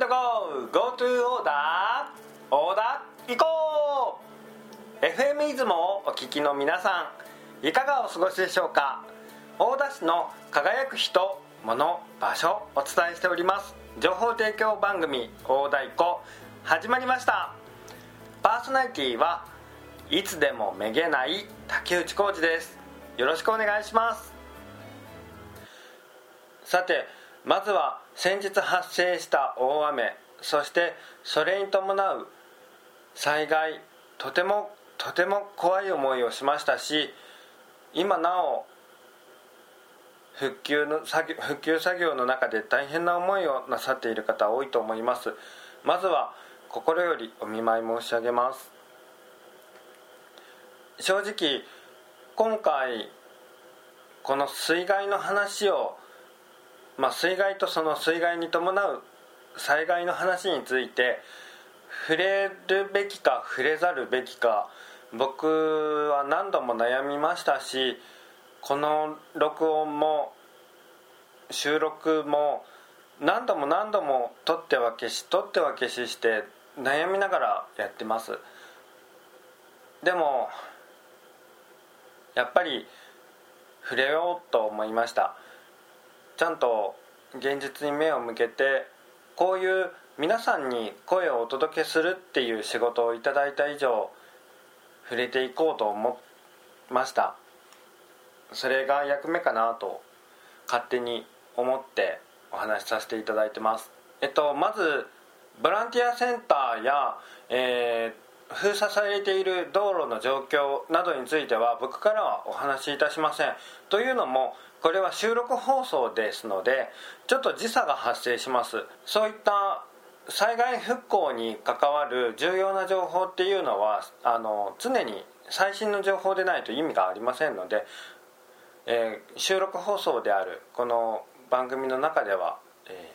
ドゴー GoTo オーダーオーダー行こう FM 出雲をお聞きの皆さんいかがお過ごしでしょうか？大田市の輝く人物場所お伝えしております。情報提供番組大太鼓始まりました。パーソナリティはいつでもめげない竹内浩二です。よろしくお願いします。さてまずは先日発生した大雨そしてそれに伴う災害とてもとても怖い思いをしましたし今なお復旧の作業復旧作業の中で大変な思いをなさっている方多いと思います。まずは心よりお見舞い申し上げます。正直今回この水害の話をまあ、水害とその水害に伴う災害の話について触れるべきか触れざるべきか僕は何度も悩みましたしこの録音も収録も何度も何度も撮っては消し撮っては消しして悩みながらやってます。でもやっぱり触れようと思いました。ちゃんと現実に目を向けてこういう皆さんに声をお届けするっていう仕事をいただいた以上触れていこうと思いました。それが役目かなと勝手に思ってお話しさせていただいてます。えっとまずボランティアセンターや、えー、封鎖されている道路の状況などについては僕からはお話しいたしません。というのもこれは収録放送ですのでちょっと時差が発生します。そういった災害復興に関わる重要な情報っていうのはあの常に最新の情報でないと意味がありませんので、えー、収録放送であるこの番組の中では、え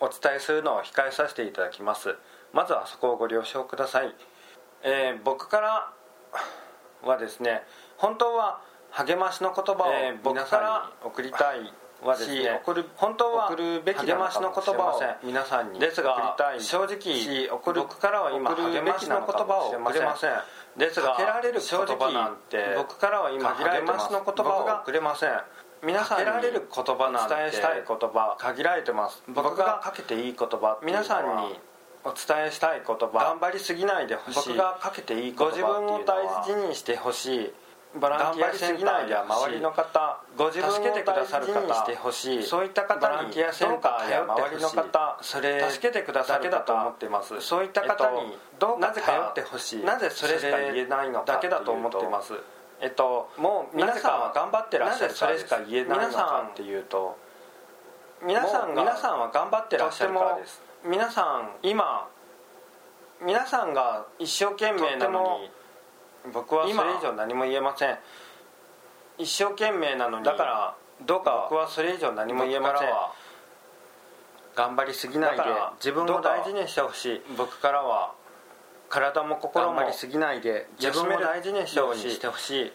ー、お伝えするのを控えさせていただきます。まずはそこをご了承ください、えー、僕からはですね本当は励ましの言葉を僕から送りたいはですね送る本当は送るべき励ましの言葉を皆さんにですが正直送る僕からは今励ましの言葉を送れません。ですがかけられる言葉なんて僕からは今励ましの言葉を送れません。皆さんにられる言葉なんて伝えしたい言葉限られてます。僕がかけていい言葉皆さんにお伝えしたい言葉。頑張りすぎないでほしい。僕がかけていい言葉ご自分を大事にしてほしいボランティアセンターや周りの方ご自分を助けてくださる方してほしいそういった方にボランティアセンターや周りの方それ助けてくださるだと思ってます。そういった方にどうなぜ頼ってほしい。なぜそれしか言えないのかだけだと思ってます。えっともう皆さんは頑張ってらっしゃる。それしか言えないのかっていうと皆さんが皆さんは頑張ってらっしゃるからです。皆さん今皆さんが一生懸命なのに僕はそれ以上何も言えません。一生懸命なのにだからどうか僕はそれ以上何も言えません。頑張りすぎないで自分を大事にしてほしい。僕からは。体も心も頑張りすぎないで自分を大事にしてほしい。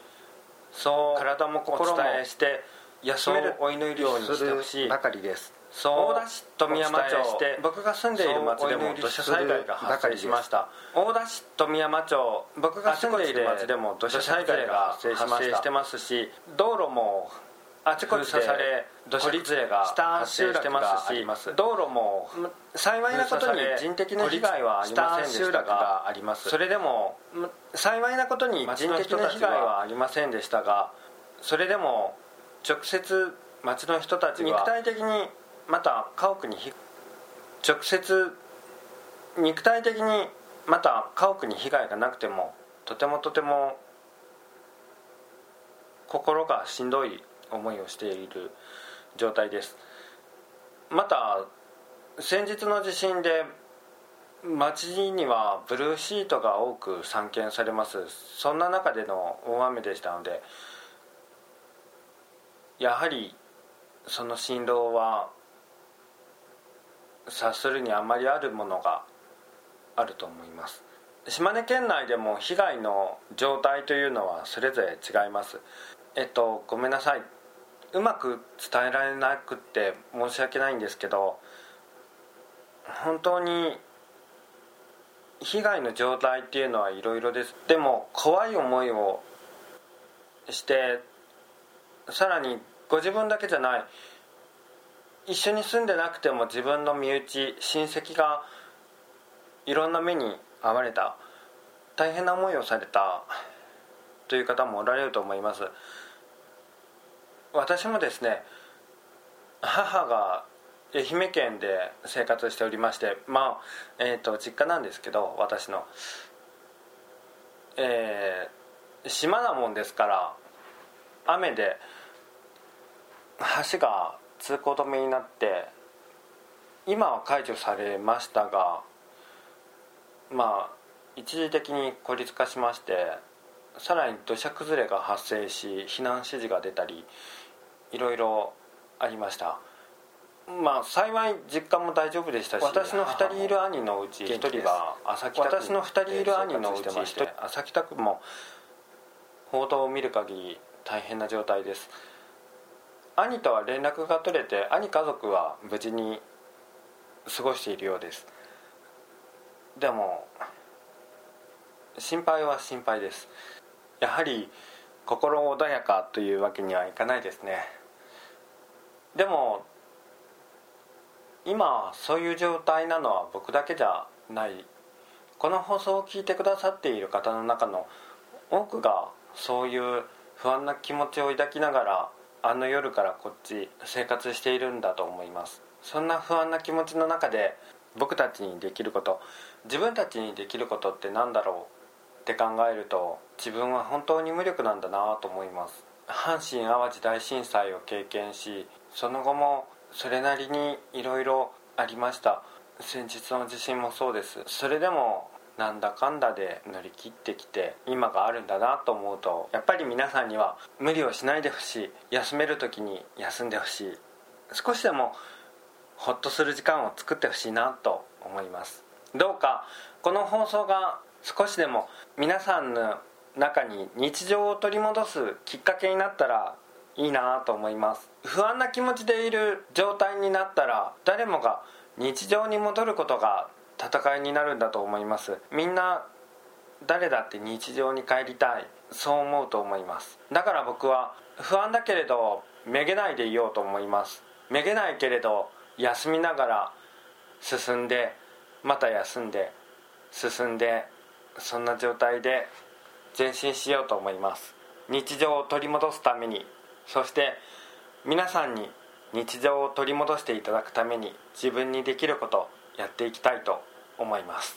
そう体も心も伝えして休めるお祈りようにしてほしい。ばかりです大田市富山町。僕が住んでいる町でも土砂災害が発生しました。大田市富山町。僕が住んでいる町でも土砂災害が発生してますし道路もあちこちで土砂崩れが発生してます。し道路も幸いなことに人的な被害はありませんでしたがそれでも幸いなことに人的な被害はありませんでしたがそれでも直接町の人たちは肉体的にまた家屋に直接肉体的にまた家屋に被害がなくてもとてもとても心がしんどい思いをしている状態です。また先日の地震で町にはブルーシートが多く散見されます。そんな中での大雨でしたのでやはりその振動は察するにあまりあるものがあると思います。島根県内でも被害の状態というのはそれぞれ違います。えっとごめんなさい。うまく伝えられなくって申し訳ないんですけど本当に被害の状態っていうのはいろいろです。でも怖い思いをしてさらにご自分だけじゃない。一緒に住んでなくても自分の身内親戚がいろんな目に遭われた。大変な思いをされた。という方もおられると思います。私もですね母が愛媛県で生活しておりましてまあえっ、ー、と実家なんですけど私の。えー、島なもんですから雨で橋が通行止めになって今は解除されましたがまあ一時的に孤立化しましてさらに土砂崩れが発生し避難指示が出たりいろいろありました。まあ幸い実家も大丈夫でしたし私の2人いる兄のうち1人は朝北区私の2人いる兄のうち1人朝北区も報道を見る限り大変な状態です兄とは連絡が取れて兄家族は無事に過ごしているようです。でも心配は心配です。やはり心穏やかというわけにはいかないですね。でも今そういう状態なのは僕だけじゃない。この放送を聞いてくださっている方の中の多くがそういう不安な気持ちを抱きながらあの夜からこっち生活しているんだと思います。そんな不安な気持ちの中で僕たちにできること自分たちにできることって何だろうって考えると自分は本当に無力なんだなと思います。阪神・淡路大震災を経験しその後もそれなりにいろいろありました。先日の地震もそうです。それでもなんだかんだで乗り切ってきて今があるんだなと思うとやっぱり皆さんには無理をしないでほしい。休める時に休んでほしい。少しでもホッとする時間を作ってほしいなと思います。どうかこの放送が少しでも皆さんの中に日常を取り戻すきっかけになったらいいなと思います。不安な気持ちでいる状態になったら誰もが日常に戻ることが戦いになるんだと思います。みんな誰だって日常に帰りたい。そう思うと思います。だから僕は不安だけれどめげないでいようと思います。めげないけれど休みながら進んでまた休んで進んでそんな状態で前進しようと思います。日常を取り戻すために。そして皆さんに日常を取り戻していただくために自分にできることやっていきたいと思います。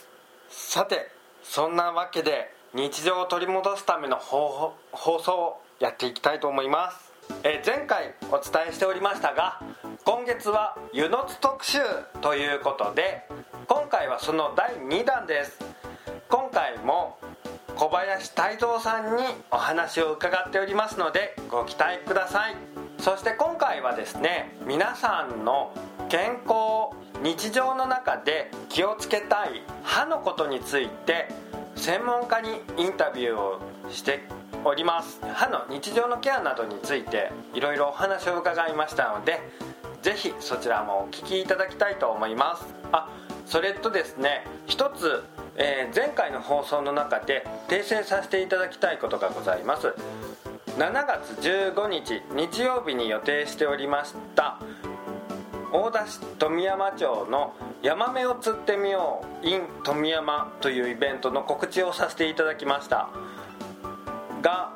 さてそんなわけで日常を取り戻すための放送をやっていきたいと思います。え前回お伝えしておりましたが今月は湯の津特集ということで今回はその第2弾です。今回も小林泰造さんにお話を伺っておりますのでご期待ください。そして今回はですね皆さんの健康日常の中で気をつけたい歯のことについて専門家にインタビューをしております。歯の日常のケアなどについていろいろお話を伺いましたのでぜひそちらもお聞きいただきたいと思います。あそれとですね一つ、えー、前回の放送の中で訂正させていただきたいことがございます。7月15日日曜日に予定しておりました大田市富山町のヤマメを釣ってみよう in 富山というイベントの告知をさせていただきました。が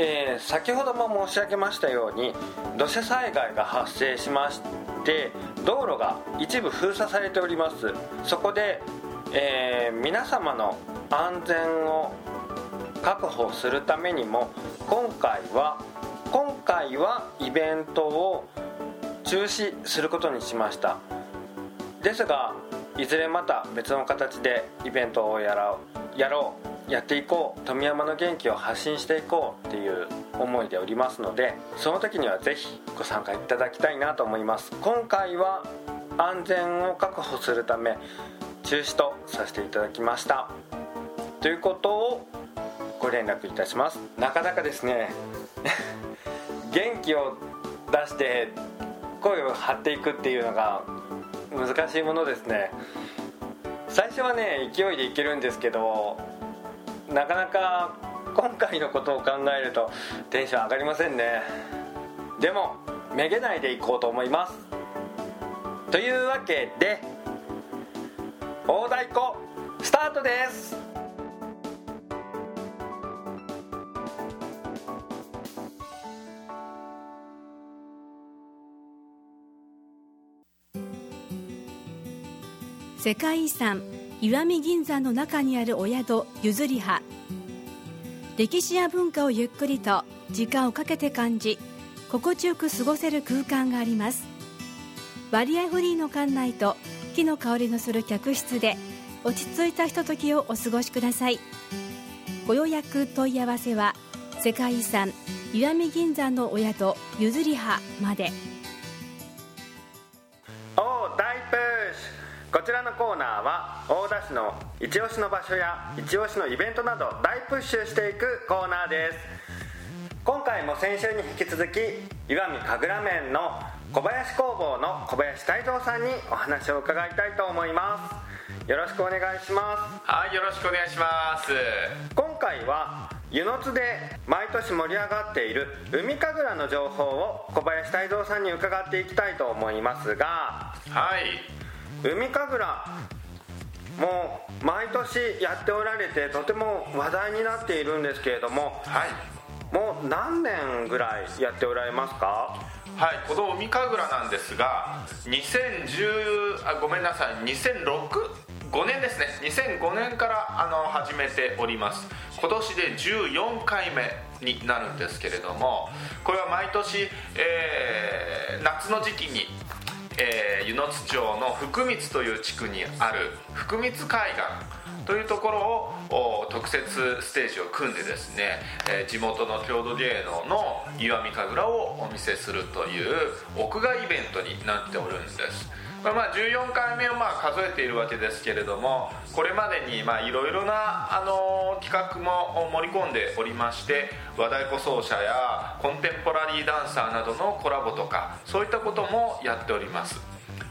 えー、先ほども申し上げましたように土砂災害が発生しまして道路が一部封鎖されております。そこで、えー、皆様の安全を確保するためにも今回は今回はイベントを中止することにしました。ですがいずれまた別の形でイベントをやろうやろうやっていこう富山の元気を発信していこうっていう思いでおりますのでその時には是非ご参加いただきたいなと思います。今回は安全を確保するため中止とさせていただきました。ということをご連絡いたします。なかなかですね。元気を出して声を張っていくっていうのが難しいものですね。最初はね勢いでいけるんですけどなかなか今回のことを考えるとテンション上がりませんね。でもめげないでいこうと思います。というわけで大太鼓スタートです。世界遺産石見銀山の中にあるお宿ゆずりは。歴史や文化をゆっくりと時間をかけて感じ心地よく過ごせる空間があります。割合フリーの館内と木の香りのする客室で落ち着いたひとときをお過ごしください。ご予約問い合わせは世界遺産石見銀山のお宿ゆずりはまで。こちらのコーナーは大田市の一押しの場所や一押しのイベントなど大プッシュしていくコーナーです。今回も先週に引き続き石見神楽麺の小林工房の小林泰造さんにお話を伺いたいと思います。よろしくお願いします。はいよろしくお願いします。今回は湯の津で毎年盛り上がっている海神楽の情報を小林泰造さんに伺っていきたいと思いますがはい海神楽。もう毎年やっておられてとても話題になっているんですけれども、はい、もう何年ぐらいやっておられますか？はいこの海神楽なんですが2010あごめんなさい2006 5年ですね。2005年からあの始めております。今年で14回目になるんですけれどもこれは毎年、えー、夏の時期にえー、湯野津町の福光という地区にある福光海岸というところを特設ステージを組んでですね、えー、地元の郷土芸能の石見神楽をお見せするという屋外イベントになっておるんです。これまあ14回目をまあ数えているわけですけれどもこれまでにいろいろな、あの企画も盛り込んでおりまして和太鼓奏者やコンテンポラリーダンサーなどのコラボとかそういったこともやっております。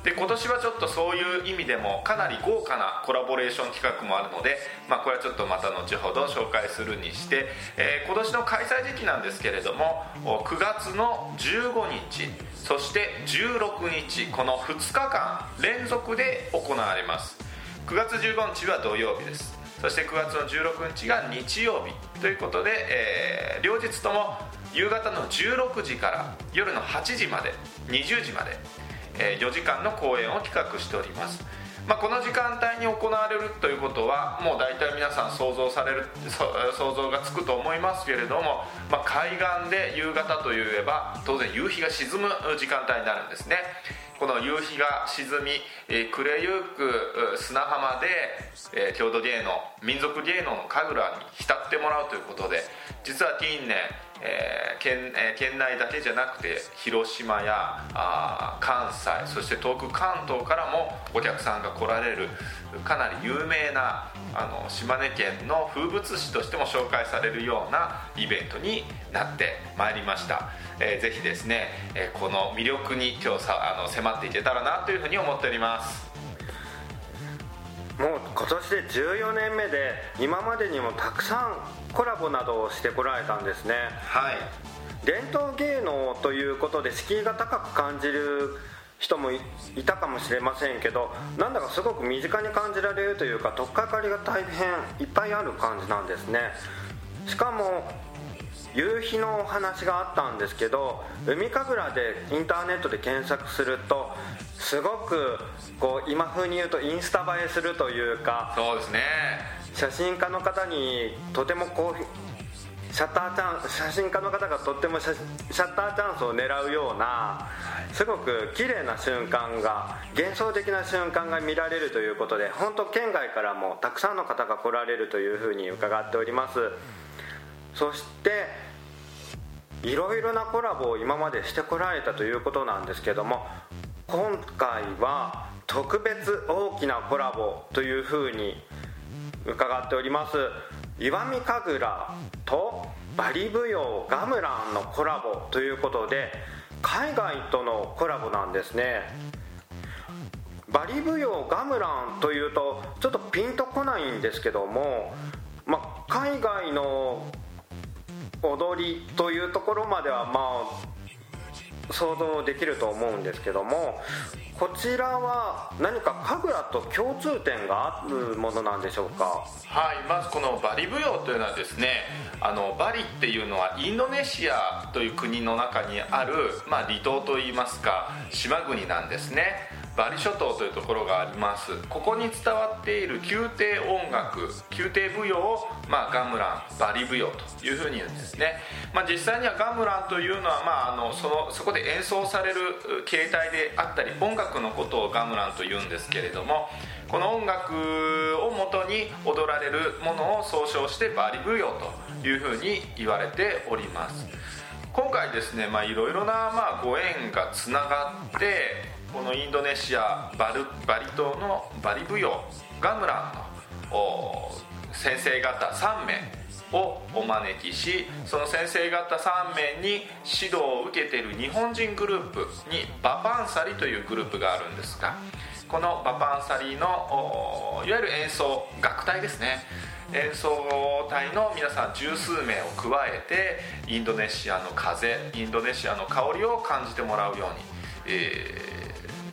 で今年はちょっとそういう意味でもかなり豪華なコラボレーション企画もあるので、まあ、これはちょっとまた後ほど紹介するにして、えー、今年の開催時期なんですけれども9月の15日そして16日この2日間連続で行われます。9月15日は土曜日です。そして9月の16日が日曜日ということで、えー、両日とも夕方の16時から夜の8時まで20時まで、えー、4時間の公演を企画しております。まあ、この時間帯に行われるということはもう大体皆さん想像される 想像がつくと思いますけれども、まあ、海岸で夕方といえば当然夕日が沈む時間帯になるんですね。この夕日が沈み、えー、暮れゆく砂浜で、えー、郷土芸能民族芸能の神楽に浸ってもらうということで実は近年えー、県えー、県内だけじゃなくて広島やあ関西そして遠く関東からもお客さんが来られるかなり有名なあの島根県の風物詩としても紹介されるようなイベントになってまいりました、えー、ぜひですね、えー、この魅力に今日さあの迫っていけたらなというふうに思っております。もう今年で14年目で今までにもたくさんコラボなどをしてこられたんですね。はい。伝統芸能ということで敷居が高く感じる人もいたかもしれませんけどなんだかすごく身近に感じられるというか取っかかりが大変いっぱいある感じなんですね。しかも夕日のお話があったんですけど海神楽でインターネットで検索するとすごくこう今風に言うとインスタ映えするというかそうですね写真家の方にとてもこうシャッターチャン写真家の方がとってもシャッターチャンスを狙うようなすごく綺麗な瞬間が幻想的な瞬間が見られるということで本当県外からもたくさんの方が来られるというふうに伺っております。そしていろいろなコラボを今までしてこられたということなんですけども今回は特別大きなコラボというふうに伺っております。石見神楽とバリ舞踊ガムランのコラボということで海外とのコラボなんですね。バリ舞踊ガムランというとちょっとピンとこないんですけども、ま、海外の踊りというところまではまあ想像できると思うんですけどもこちらは何か神楽と共通点があるものなんでしょうか？はいまずこのバリ舞踊というのはですねあのバリっていうのはインドネシアという国の中にある、まあ、離島といいますか島国なんですね。バリ諸島というところがあります。ここに伝わっている宮廷音楽宮廷舞踊を、まあ、ガムランバリ舞踊というふうに言うんですね、まあ、実際にはガムランというのは、まあ、あのそのそこで演奏される形態であったり音楽のことをガムランと言うんですけれどもこの音楽をもとに踊られるものを総称してバリ舞踊というふうに言われております。今回ですねいろいろなまあご縁がつながってこのインドネシアバルバリ島のバリ舞踊ガムランの先生方3名をお招きしその先生方3名に指導を受けている日本人グループにバパンサリというグループがあるんですがこのバパンサリのいわゆる演奏楽隊ですね。演奏隊の皆さん十数名を加えてインドネシアの風インドネシアの香りを感じてもらうように、えー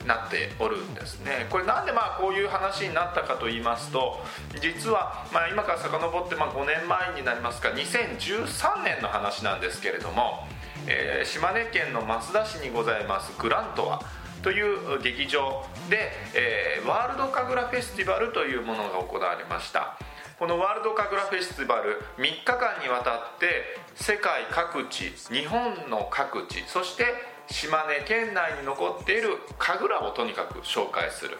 なっておるんですね。これなんでまあこういう話になったかと言いますと実はま今から遡ってま5年前になりますか2013年の話なんですけれども、えー、島根県の益田市にございますグラントアという劇場で、えー、ワールド神楽フェスティバルというものが行われました。このワールド神楽フェスティバル3日間にわたって世界各地日本の各地そして島根県内に残っている神楽をとにかく紹介する。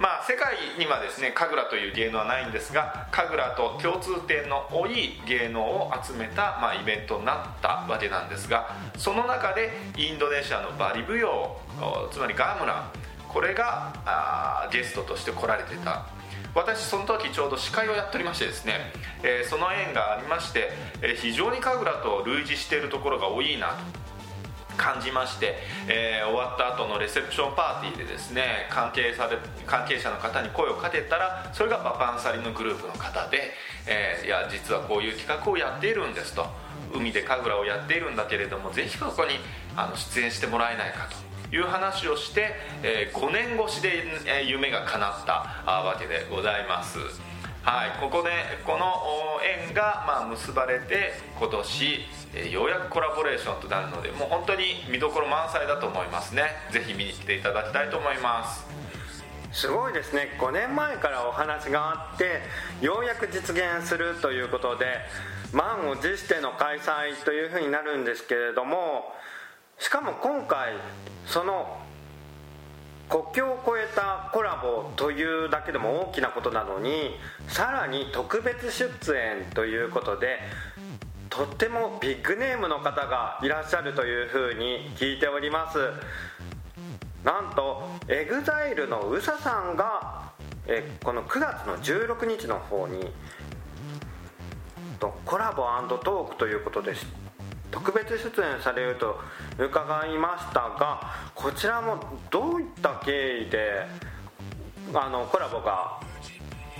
まあ世界にはですね神楽という芸能はないんですが神楽と共通点の多い芸能を集めた、まあ、イベントになったわけなんですがその中でインドネシアのバリ舞踊つまりガムランこれがあゲストとして来られてた。私その時ちょうど司会をやっておりましてですね、えー、その縁がありまして、えー、非常に神楽と類似しているところが多いなと。感じまして、えー、終わった後のレセプションパーティーでですね関係され関係者の方に声をかけたらそれがバパンサリのグループの方で、えー、いや実はこういう企画をやっているんですと。海で神楽をやっているんだけれどもぜひここにあの出演してもらえないかという話をして、えー、5年越しで、え夢が叶ったわけでございます。はいここでこの縁が、ま、結ばれて今年えようやくコラボレーションとなるのでもう本当に見どころ満載だと思いますね。ぜひ見に来ていただきたいと思います。すごいですね。5年前からお話があってようやく実現するということで満を持しての開催というふうになるんですけれどもしかも今回その国境を越えたコラボというだけでも大きなことなのにさらに特別出演ということでとってもビッグネームの方がいらっしゃるというふうに聞いております。なんと EXILE の USA さんがえこの9月の16日の方にコラボトークということです特別出演されると伺いましたがこちらもどういった経緯であのコラボが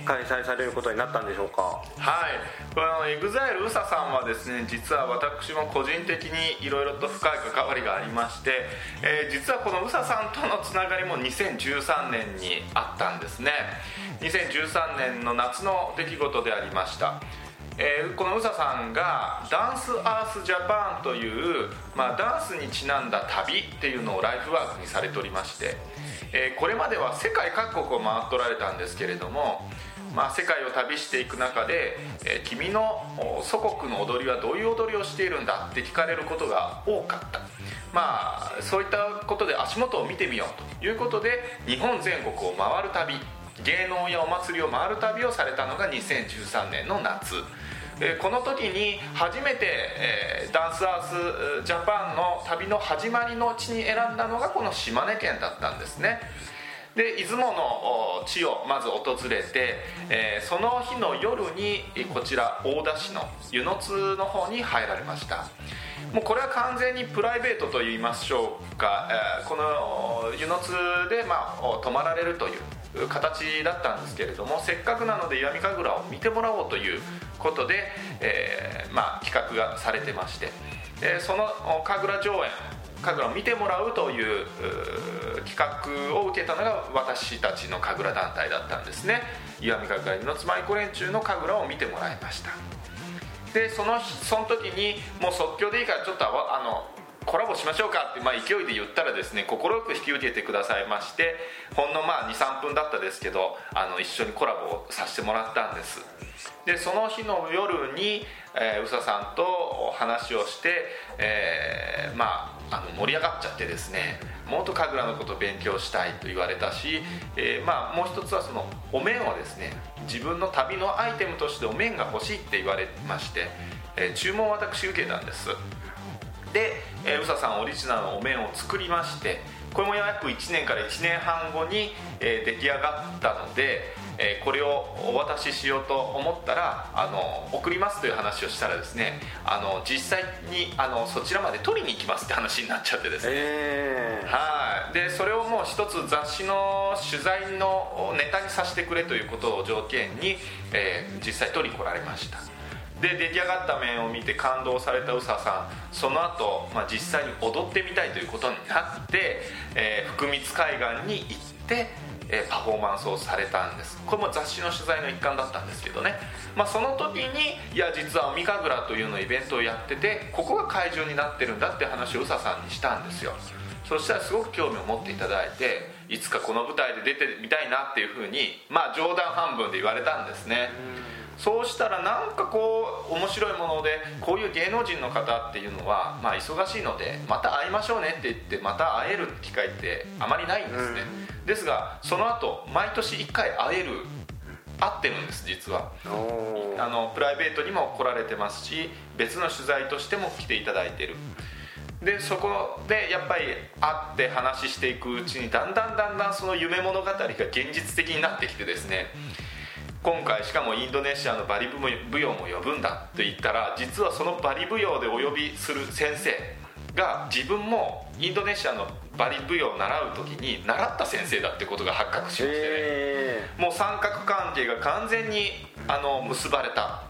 開催されることになったんでしょうか？はい。これあの EXILE 宇佐さんはですね実は私も個人的にいろいろと深い関わりがありまして、えー、実はこの宇佐さんとのつながりも2013年にあったんですね。2013年の夏の出来事でありました。えー、この宇佐さんがダンスアースジャパンという、まあ、ダンスにちなんだ旅っていうのをライフワークにされておりまして、えー、これまでは世界各国を回っておられたんですけれどもまあ、世界を旅していく中で、えー、君の祖国の踊りはどういう踊りをしているんだって聞かれることが多かった。まあそういったことで足元を見てみようということで日本全国を回る旅芸能やお祭りを回る旅をされたのが2013年の夏。この時に初めて、え、ダンスアースジャパンの旅の始まりの地に選んだのがこの島根県だったんですね。で出雲の地をまず訪れて、え、その日の夜にこちら大田市の温泉津の方に入られました。もうこれは完全にプライベートと言いましょうか、えこの湯の津で、まあ、泊まられるという形だったんですけれどもせっかくなので石見神楽を見てもらおうということで、えーまあ、企画がされてましてでその神楽上演神楽を見てもらうという企画を受けたのが私たちの神楽団体だったんですね。石見神楽のつまり子連中の神楽を見てもらいました。でそのその時にもう即興でいいからちょっとあのコラボしましょうかって、まあ、勢いで言ったらですね快く引き受けてくださいましてほんのまあ23分だったですけどあの一緒にコラボをさせてもらったんです。でその日の夜に、えー、宇佐さんと話をして、えーまああの盛り上がっちゃってですねもっと神楽のことを勉強したいと言われたし、えーまあ、もう一つはそのお面をですね自分の旅のアイテムとしてお面が欲しいって言われまして、え注文を私受けたんです。で、えー、宇佐さんオリジナルのお面を作りましてこれも約1年から1年半後に、えー出来上がったので、えーこれをお渡ししようと思ったらあの送りますという話をしたらですねあの実際にあのそちらまで取りに行きますって話になっちゃってですね。えはい。でそれをもう一つ雑誌の取材のネタにさせてくれということを条件に、えー実際取り来られましたで出来上がった面を見て感動された宇佐さん。その後、まあ実際に踊ってみたいということになって、えー福光海岸に行って、えーパフォーマンスをされたんです。これも雑誌の取材の一環だったんですけどね、まあ、その時にいや実は海神楽というのイベントをやっててここが会場になってるんだって話を宇佐さんにしたんですよ。そしたらすごく興味を持っていただいていつかこの舞台で出てみたいなっていうふうにまあ冗談半分で言われたんですね。そうしたらなんかこう面白いものでこういう芸能人の方っていうのはまあ忙しいのでまた会いましょうねって言ってまた会える機会ってあまりないんですね。ですがその後毎年1回会える会ってるんです実は。あのプライベートにも来られてますし別の取材としても来ていただいてる。でそこでやっぱり会って話していくうちにだんだんだんだんその夢物語が現実的になってきてですね今回しかもインドネシアのバリ舞踊も呼ぶんだと言ったら実はそのバリ舞踊でお呼びする先生が自分もインドネシアのバリ舞踊を習う時に習った先生だってことが発覚しましてね、えもう三角関係が完全にあの結ばれた、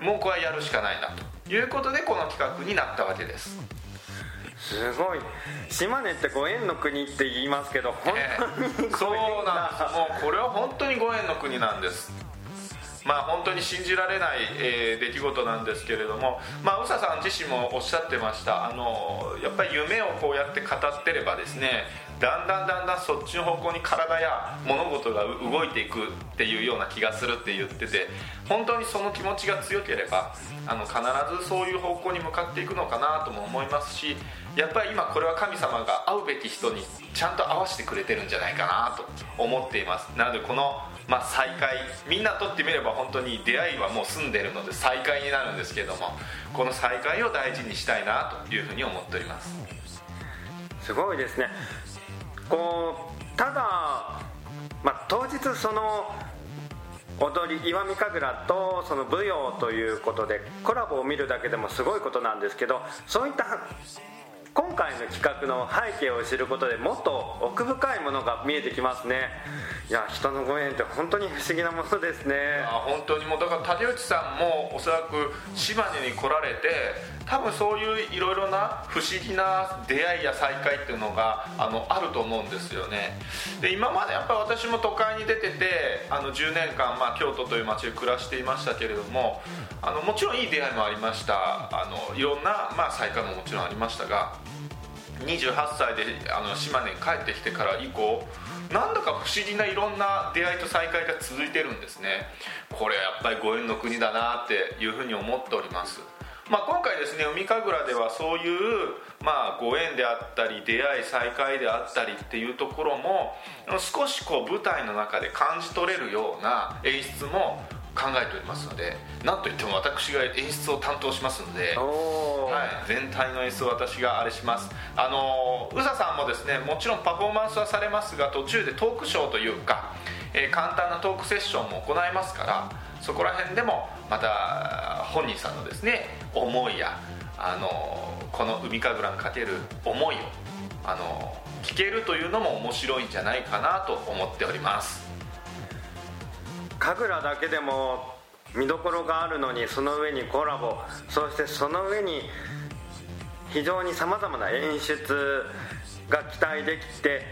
もうこれはやるしかないなということでこの企画になったわけです。ー、すごい。島根ってご縁の国って言いますけど本当にそうなんです。もうこれは本当にご縁の国なんです。まあ本当に信じられない、えー出来事なんですけれどもまあ宇佐さん自身もおっしゃってました。あのやっぱり夢をこうやって語ってればですねだんだんだんだんそっちの方向に体や物事が動いていくっていうような気がするって言ってて本当にその気持ちが強ければあの必ずそういう方向に向かっていくのかなとも思いますしやっぱり今これは神様が会うべき人にちゃんと合わせてくれてるんじゃないかなと思っています。なのでこの、まあ、再会。みんなとってみれば本当に出会いはもう済んでるので再会になるんですけどもこの再会を大事にしたいなというふうに思っております。すごいですね。こうただ、まあ、当日その踊り石見神楽とその舞踊ということでコラボを見るだけでもすごいことなんですけどそういった今回の企画の背景を知ることでもっと奥深いものが見えてきますね。いや人のご縁って本当に不思議なものですね。あ本当に。もうだから竹内さんもおそらく島根に来られて多分そういういろいろな不思議な出会いや再会っていうのがあのあると思うんですよね。で今までやっぱり私も都会に出ててあの10年間、まあ、京都という街で暮らしていましたけれどもあのもちろんいい出会いもありました。あのいろんな、まあ、再会ももちろんありましたが28歳であの島根に帰ってきてから以降なんだか不思議ないろんな出会いと再会が続いてるんですね。これはやっぱりご縁の国だなっていうふうに思っております。まあ、今回ですね海神楽ではそういう、まあ、ご縁であったり出会い再会であったりっていうところも少しこう舞台の中で感じ取れるような演出も考えておりますのでなんといっても私が演出を担当しますのではい、全体の演出を私があれします。あの宇佐さんもですねもちろんパフォーマンスはされますが途中でトークショーというか、えー簡単なトークセッションも行いますからそこら辺でもまた本人さんのですね思いやあのこの海神楽にかける思いをあの聞けるというのも面白いんじゃないかなと思っております。神楽だけでも見どころがあるのにその上にコラボそしてその上に非常にさまざまな演出が期待できて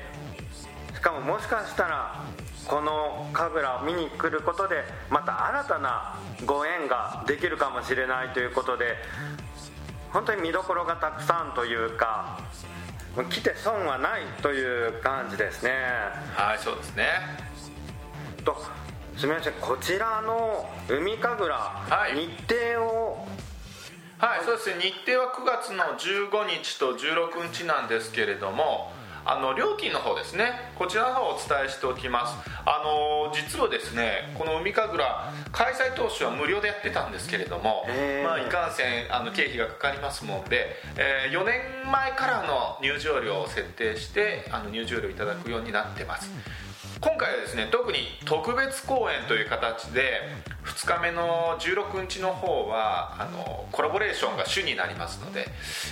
しかももしかしたらこの神楽を見に来ることでまた新たなご縁ができるかもしれないということで本当に見どころがたくさんというか来て損はないという感じですね。はいそうですね。とすみませんこちらの海神楽、はい。日程を。はいそうですね。日程は9月の15日と16日なんですけれどもあの料金の方ですね。こちらの方をお伝えしておきます。あの実はですねこの海神楽開催当初は無料でやってたんですけれどもまあいかんせんあの経費がかかりますもんで、え4年前からの入場料を設定してあの入場料いただくようになってます今回はですね特に特別公演という形で2日目の16日の方はあのコラボレーションが主になりますので、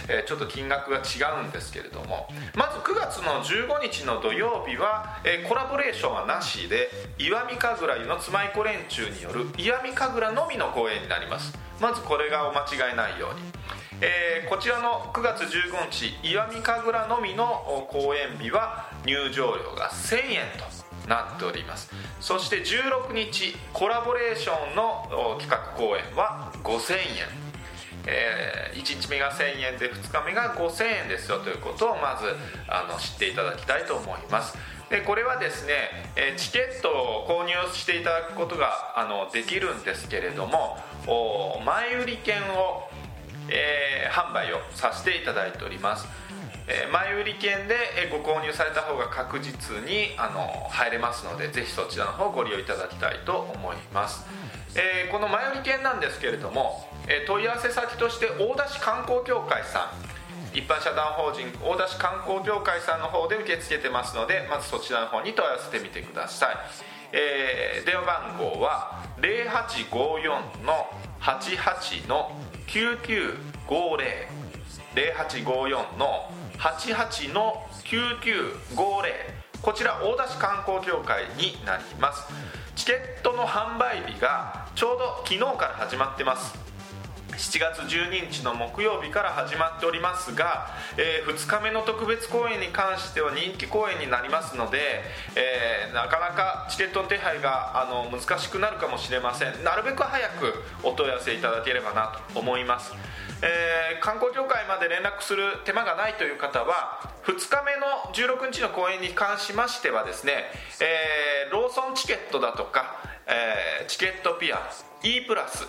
えーちょっと金額が違うんですけれどもまず9月の15日の土曜日は、えーコラボレーションはなしで石見神楽湯の妻子連中による石見神楽のみの公演になります。まずこれがお間違いないように。えーこちらの9月15日石見神楽のみの公演日は入場料が1000円と。なっております。そして16日コラボレーションの企画公演は5000円。え1日目が1000円で2日目が5000円ですよということをまずあの知っていただきたいと思います。でこれはですね、えチケットを購入していただくことがあのできるんですけれども前売り券をえー販売をさせていただいております、えー前売り券でえーご購入された方が確実にあの入れますのでぜひそちらの方ご利用いただきたいと思います、えーこの前売り券なんですけれども、えー問い合わせ先として大田市観光協会さん一般社団法人大田市観光協会さんの方で受け付けてますのでまずそちらの方に問い合わせてみてください、えー電話番号は0854の88の9950 0854の88の9950こちら大田市観光協会になります。チケットの販売日がちょうど昨日から始まってます。7月12日の木曜日から始まっておりますが、え2日目の特別公演に関しては人気公演になりますので、えーなかなかチケットの手配があの難しくなるかもしれません。なるべく早くお問い合わせいただければなと思います、えー観光協会まで連絡する手間がないという方は2日目の16日の公演に関しましてはですね、えーローソンチケットだとか、えーチケットピア E プラス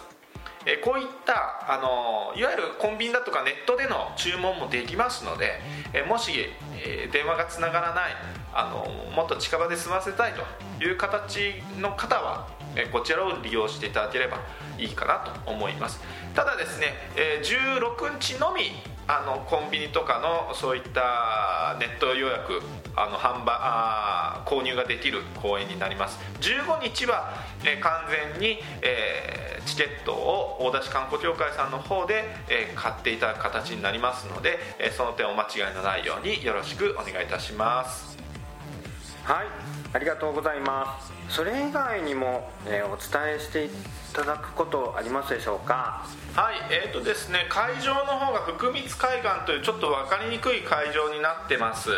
こういったあのいわゆるコンビニだとかネットでの注文もできますので、えもし、え電話がつながらないあのもっと近場で済ませたいという形の方は、えこちらを利用していただければいいかなと思います。ただですね、え16日のみあのコンビニとかのそういったネット予約あの販売あ購入ができる公演になります。15日は、え完全に、えーチケットを大田市観光協会さんの方で、えー買っていただく形になりますので、えーその点お間違いのないようによろしくお願いいたします。はい。ありがとうございます。それ以外にも、えーお伝えしていただくことありますでしょうか？はいえーとですね会場の方が福光海岸というちょっと分かりにくい会場になってます、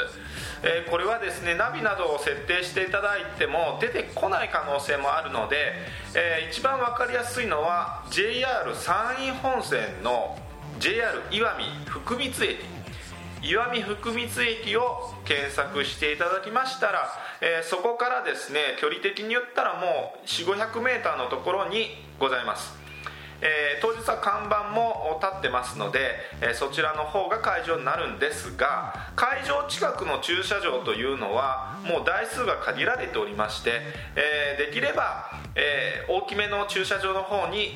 えーこれはですねナビなどを設定していただいても出てこない可能性もあるので、えー一番分かりやすいのは JR 山陰本線の JR 石見福光駅。石見福光駅を検索していただきましたら、えーそこからですね距離的に言ったらもう 4500m のところにございます、えー当日は看板も立ってますので、えそちらの方が会場になるんですが会場近くの駐車場というのはもう台数が限られておりまして、えできれば、え大きめの駐車場の方に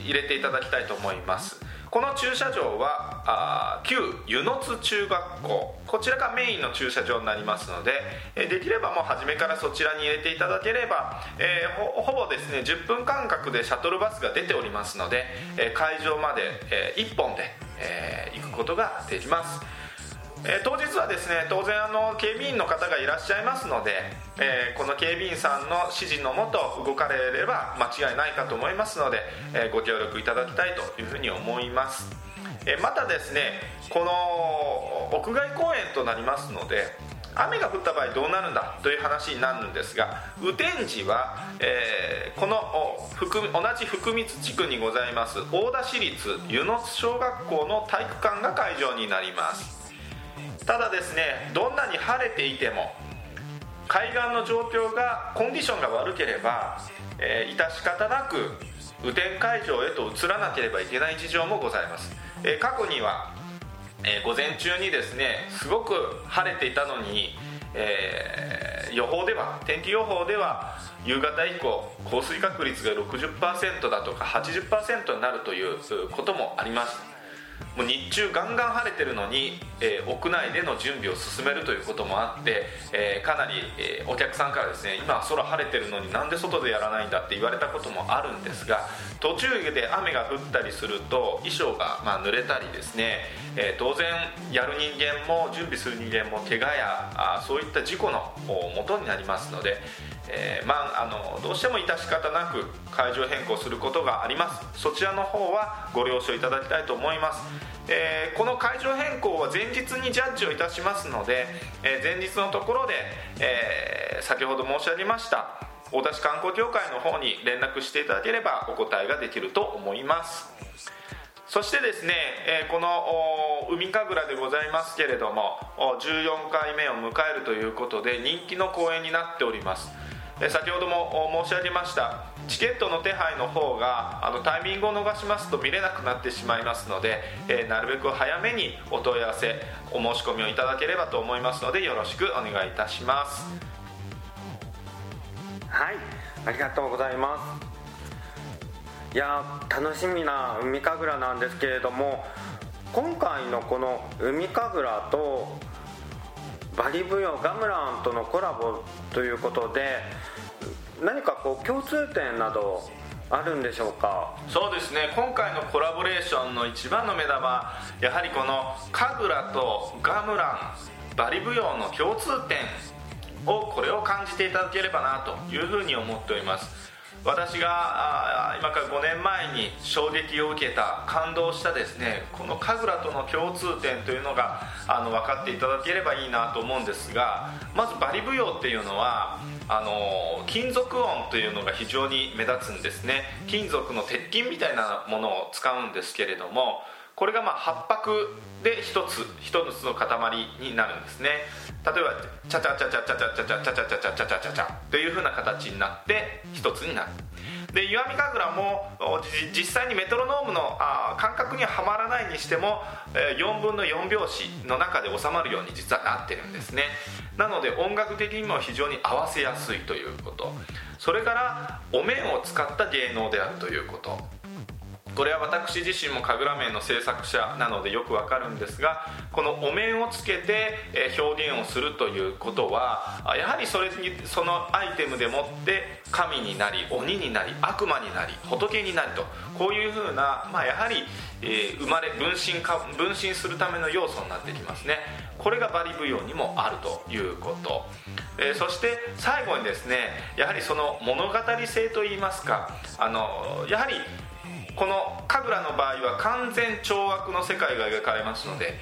入れていただきたいと思います。この駐車場はあ旧湯の津中学校。こちらがメインの駐車場になりますので、えできればもう初めからそちらに入れていただければ、えーほぼですね10分間隔でシャトルバスが出ておりますので、え会場まで、え1本でえ、行くことができます。えー、当日はですね当然あの警備員の方がいらっしゃいますので、えー、この警備員さんの指示のもと動かれれば間違いないかと思いますので、えー、ご協力いただきたいというふうに思います、えまたですねこの屋外公園となりますので雨が降った場合どうなるんだという話になるんですが雨天時は、えー、この同じ福光地区にございます大田市立湯野津小学校の体育館が会場になります。ただですねどんなに晴れていても海岸の状況がコンディションが悪ければ、えー、致し方なく雨天会場へと移らなければいけない事情もございます、えー、過去には、えー、午前中にですねすごく晴れていたのに、え予報では天気予報では夕方以降降水確率が60%だとか80%になるということもあります。もう日中ガンガン晴れてるのに、えー、屋内での準備を進めるということもあって、えー、かなり、えー、お客さんからですね今空晴れてるのになんで外でやらないんだって言われたこともあるんですが途中で雨が降ったりすると衣装が、まあ、濡れたりですね、え当然やる人間も準備する人間も怪我やあそういった事故のもとになりますので、えー、まあ、あのどうしても致し方なく会場変更することがあります。そちらの方はご了承いただきたいと思います、えー、この会場変更は前日にジャッジをいたしますので、えー、前日のところで、え先ほど申し上げました大田市観光協会の方に連絡していただければお答えができると思います。そしてですね、えこの海神楽でございますけれども14回目を迎えるということで人気の公演になっております。先ほども申し上げました。チケットの手配の方があのタイミングを逃しますと見れなくなってしまいますので、えー、なるべく早めにお問い合わせお申し込みをいただければと思いますのでよろしくお願いいたします。はい。ありがとうございます。いや楽しみな海神楽なんですけれども今回のこの海神楽とバリブヨガムランとのコラボということで何かこう共通点などあるんでしょうか？そうですね。今回のコラボレーションの一番の目玉やはりこの神楽とガムランバリ舞踊の共通点をこれを感じていただければなというふうに思っております。私が今から5年前に衝撃を受けた感動したですねこの神楽との共通点というのがあの分かっていただければいいなと思うんですがまずバリ舞踊っていうのはあの金属音というのが非常に目立つんですね。金属の鉄筋みたいなものを使うんですけれどもこれがまあ八白で一つ一つの塊になるんですね。例えばチャチャチャチャチャチャチャチャチャチャチャチャチャチャチャチャというふうな形になって一つになるで石見神楽も実際にメトロノームのあ感覚にははまらないにしても4分の4拍子の中で収まるように実はなってるんですねなので音楽的にも非常に合わせやすいということそれからお面を使った芸能であるということこれは私自身も神楽面の制作者なのでよくわかるんですがこのお面をつけて表現をするということはやはりそれにそのアイテムでもって神になり鬼になり悪魔になり仏になりとこういうふうな、まあ、やはり、えー、生まれ分身か分身するための要素になってきますね。これがバリ舞踊にもあるということ、えー、そして最後にですねやはりその物語性といいますかあのやはりこの神楽の場合は完全懲悪の世界が描かれますので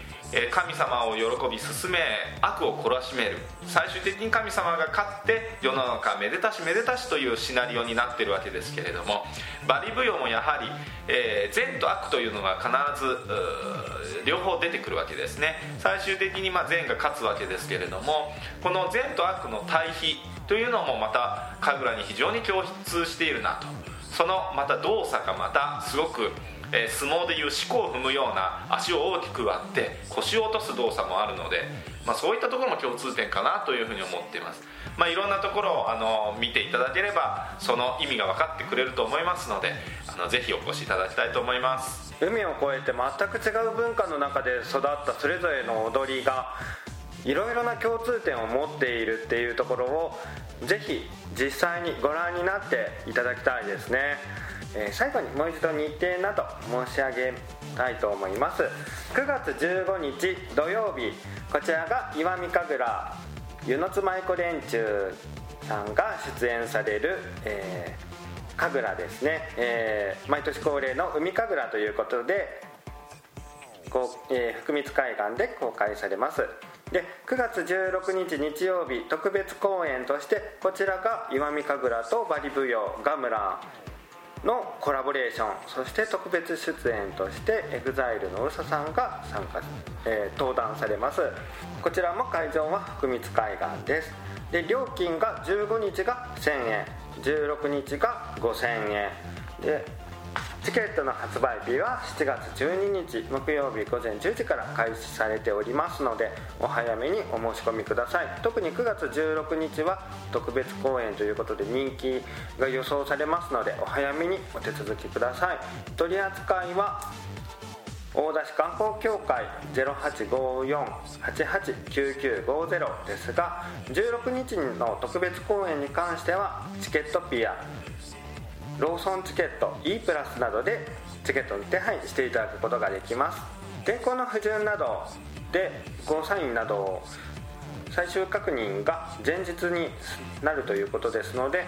神様を喜び進め悪を懲らしめる。最終的に神様が勝って世の中めでたしめでたしというシナリオになってるわけですけれどもバリ舞踊もやはり、えー、善と悪というのが必ず両方出てくるわけですね。最終的にま善が勝つわけですけれどもこの善と悪の対比というのもまた神楽に非常に共通しているなと。そのまた動作がまたすごく、えー、相撲でいう四股を踏むような足を大きく割って腰を落とす動作もあるので、まあ、そういったところも共通点かなというふうに思っています、まあ、いろんなところをあの見ていただければその意味が分かってくれると思いますのであのぜひお越しいただきたいと思います。海を越えて全く違う文化の中で育ったそれぞれの踊りがいろいろな共通点を持っているっていうところをぜひ実際にご覧になっていただきたいですね。えー、最後にもう一度日程など申し上げたいと思います。9月15日土曜日こちらが石見神楽湯の津舞子連中さんが出演される、えー、神楽ですね、えー、毎年恒例の海神楽ということで、えー、福光海岸で公開されます。で9月16日日曜日特別公演としてこちらが石見神楽とバリ舞踊ガムランのコラボレーション。そして特別出演として EXILE の USA さんが参加、えー、登壇されます。こちらも会場は福光海岸です。で料金が15日が1000円。16日が5000円。でチケットの発売日は7月12日木曜日午前10時から開始されておりますのでお早めにお申し込みください。特に9月16日は特別公演ということで人気が予想されますのでお早めにお手続きください。取り扱いは大田市観光協会0854-889950ですが16日の特別公演に関してはチケットピアローソンチケット E プラスなどでチケットに手配していただくことができます。天候の不順などでゴーサインなどを最終確認が前日になるということですので、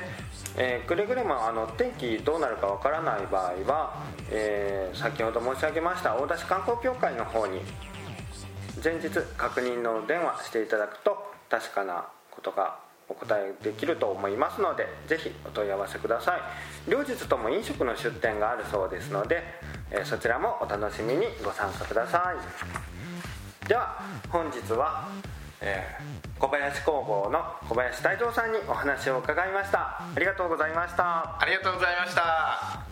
えー、くれぐれもあの天気どうなるかわからない場合は、えー、先ほど申し上げました大田市観光協会の方に前日確認の電話していただくと確かなことがお答えできると思いますのでぜひお問い合わせください。両日とも飲食の出店があるそうですので、えそちらもお楽しみにご参加ください。では本日は、えー、小林工房の小林大蔵さんにお話を伺いました。ありがとうございました。ありがとうございました。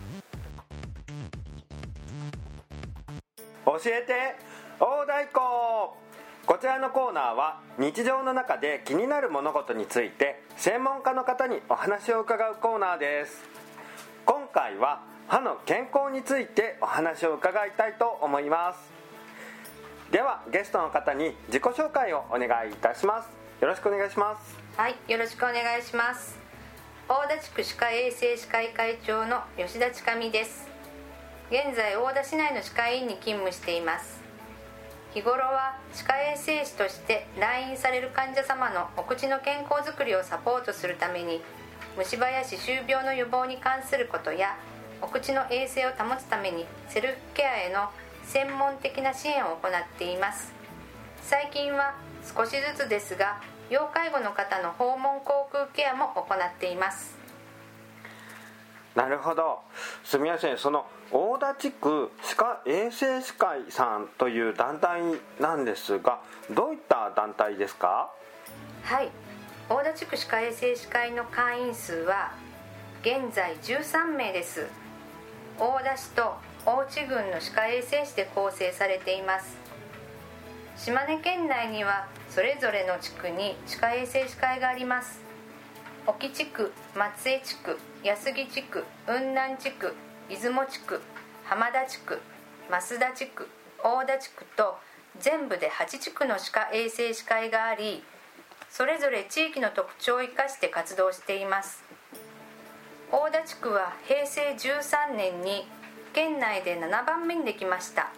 教えて大太鼓こちらのコーナーは日常の中で気になる物事について専門家の方にお話を伺うコーナーです。今回は歯の健康についてお話を伺いたいと思います。ではゲストの方に自己紹介をお願いいたします。よろしくお願いします。はいよろしくお願いします。大田地区歯科衛生士会会長の吉田千上です。現在大田市内の歯科医院に勤務しています。日頃は歯科衛生士として来院される患者様のお口の健康づくりをサポートするために虫歯や歯周病の予防に関することやお口の衛生を保つためにセルフケアへの専門的な支援を行っています。最近は少しずつですが要介護の方の訪問口腔ケアも行っています。なるほど。すみませんその大田地区歯科衛生士会さんという団体なんですがどういった団体ですか？はい。大田地区歯科衛生士会の会員数は現在13名です。大田市と大内郡の歯科衛生士で構成されています。島根県内にはそれぞれの地区に歯科衛生士会があります。沖地区松江地区安来地区雲南地区出雲地区浜田地区増田地区大田地区と全部で8地区の歯科衛生士会がありそれぞれ地域の特徴を生かして活動しています。大田地区は平成13年に県内で7番目にできました。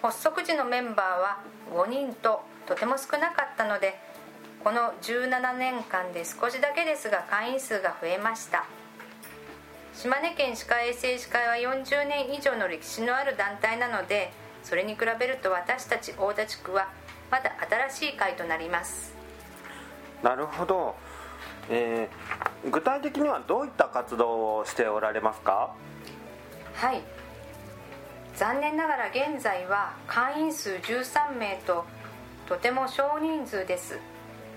発足時のメンバーは5人ととても少なかったのでこの17年間で少しだけですが会員数が増えました。島根県歯科衛生士会は40年以上の歴史のある団体なのでそれに比べると私たち大田地区はまだ新しい会となります。なるほど、えー、具体的にはどういった活動をしておられますか？はい。残念ながら現在は会員数13名ととても少人数です。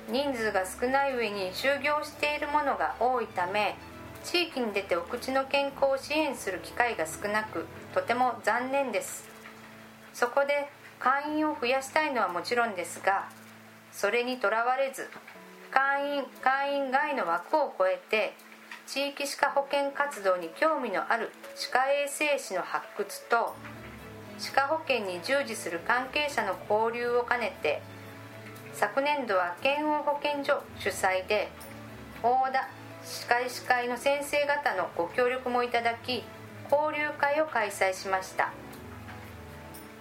人数が少ない上に就業しているものが多いため地域に出てお口の健康を支援する機会が少なくとても残念です。そこで会員を増やしたいのはもちろんですがそれにとらわれず会員会員外の枠を超えて地域歯科保険活動に興味のある歯科衛生士の発掘と歯科保険に従事する関係者の交流を兼ねて昨年度は県央保健所主催で大田歯科医師会の先生方のご協力もいただき交流会を開催しました。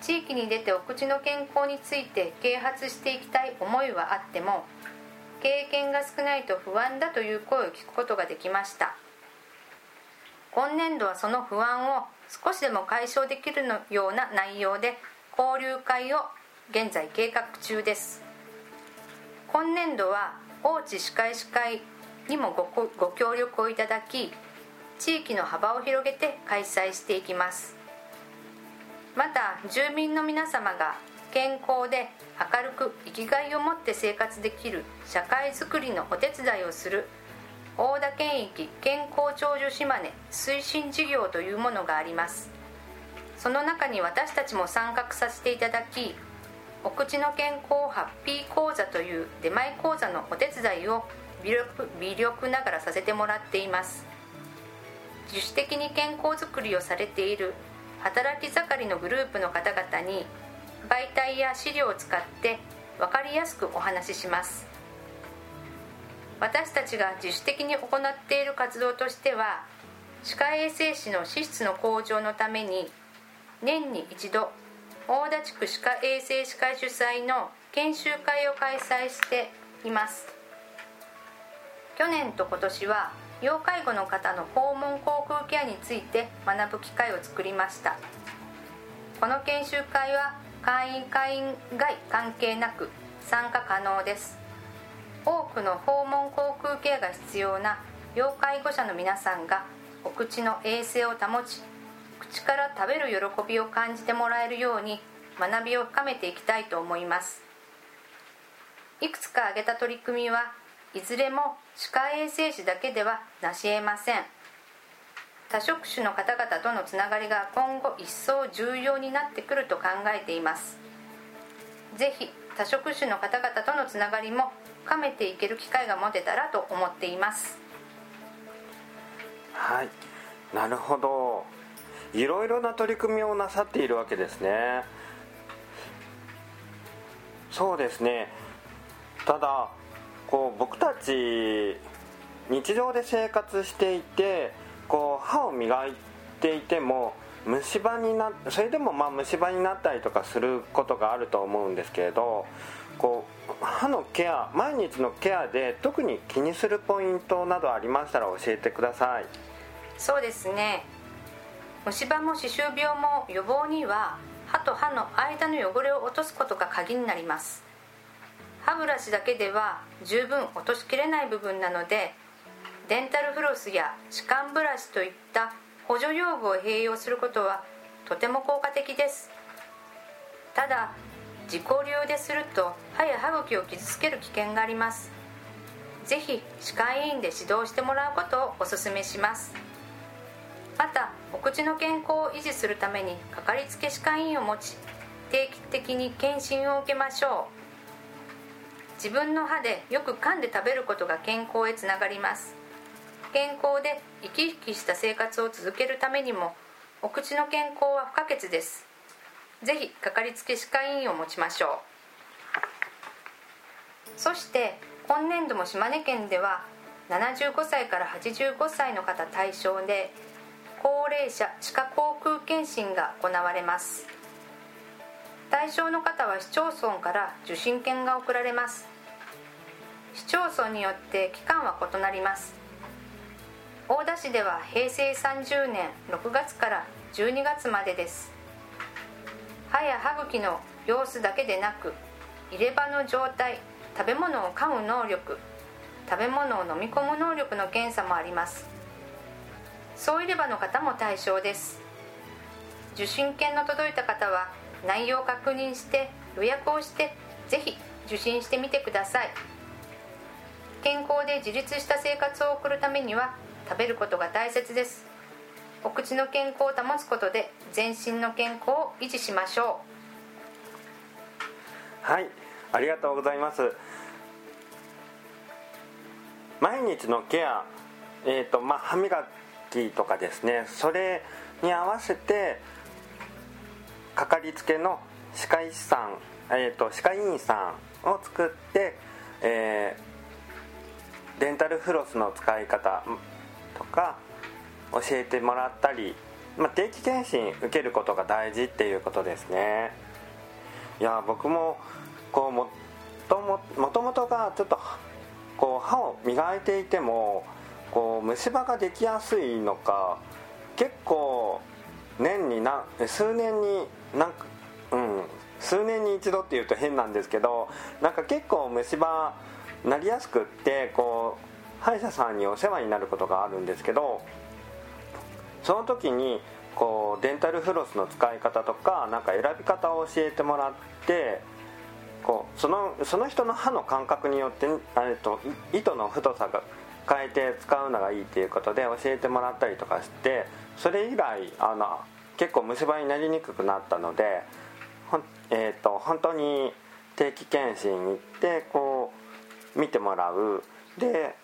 地域に出てお口の健康について啓発していきたい思いはあっても経験が少ないと不安だという声を聞くことができました。今年度はその不安を少しでも解消できるのような内容で交流会を現在計画中です。今年度は大地歯科医師会にもご協力をいただき地域の幅を広げて開催していきます。また住民の皆様が健康で明るく生きがいを持って生活できる社会づくりのお手伝いをする大田県域健康長寿島根推進事業というものがあります。その中に私たちも参画させていただきお口の健康ハッピー講座という出前講座のお手伝いを微力微力ながらさせてもらっています。自主的に健康づくりをされている働き盛りのグループの方々に媒体や資料を使って分かりやすくお話しします。私たちが自主的に行っている活動としては歯科衛生士の資質の向上のために年に一度大田地区歯科衛生士会主催の研修会を開催しています。去年と今年は要介護の方の訪問口腔ケアについて学ぶ機会を作りました。この研修会は会員会員外関係なく参加可能です。多くの訪問口腔ケアが必要な要介護者の皆さんがお口の衛生を保ち口から食べる喜びを感じてもらえるように学びを深めていきたいと思います。いくつか挙げた取り組みはいずれも歯科衛生士だけでは成し得ません。多職種の方々とのつながりが今後一層重要になってくると考えています。ぜひ多職種の方々とのつながりも深めていける機会が持てたらと思っています。はい。なるほど。いろいろな取り組みをなさっているわけですね。そうですね。ただこう僕たち日常で生活していてこう歯を磨いていても虫歯になそれでもまあ虫歯になったりとかすることがあると思うんですけれどこう歯のケア毎日のケアで特に気にするポイントなどありましたら教えてください。そうですね。虫歯も歯周病も予防には歯と歯の間の汚れを落とすことが鍵になります。歯ブラシだけでは十分落としきれない部分なのでデンタルフロスや歯間ブラシといった補助用具を併用することはとても効果的です。ただ自己流ですると歯や歯茎を傷つける危険があります。ぜひ歯科医院で指導してもらうことをお勧めします。またお口の健康を維持するためにかかりつけ歯科医院を持ち定期的に検診を受けましょう。自分の歯でよく噛んで食べることが健康へつながります。健康で生き生きした生活を続けるためにもお口の健康は不可欠です。ぜひかかりつけ歯科医院を持ちましょう。そして今年度も島根県では75歳から85歳の方対象で高齢者歯科口腔検診が行われます。対象の方は市町村から受診券が送られます。市町村によって期間は異なります。大田市では平成30年6月から12月までです。歯や歯茎の様子だけでなく入れ歯の状態食べ物を噛む能力食べ物を飲み込む能力の検査もあります。総入れ歯の方も対象です。受診券の届いた方は内容を確認して予約をしてぜひ受診してみてください。健康で自立した生活を送るためには食べることが大切です。お口の健康を保つことで全身の健康を維持しましょう。はいありがとうございます。毎日のケア、えーとまあ、歯磨きとかですね。それに合わせてかかりつけの歯科医師さん、えーと、歯科医院さんを作って、えー、デンタルフロスの使い方とか教えてもらったり、まあ、定期検診受けることが大事っていうことですね。いや僕もこうもとももともとがちょっとこう歯を磨いていてもこう虫歯ができやすいのか結構年に何数年になんかうん数年に一度っていうと変なんですけどなんか結構虫歯なりやすくってこう歯医者さんにお世話になることがあるんですけどその時にこうデンタルフロスの使い方とかなんか選び方を教えてもらってこうそのその人の歯の感覚によってあれと糸の太さが変えて使うのがいいっていうことで教えてもらったりとかしてそれ以来あの結構虫歯になりにくくなったのでほん、えーと、本当に定期検診に行ってこう見てもらう。で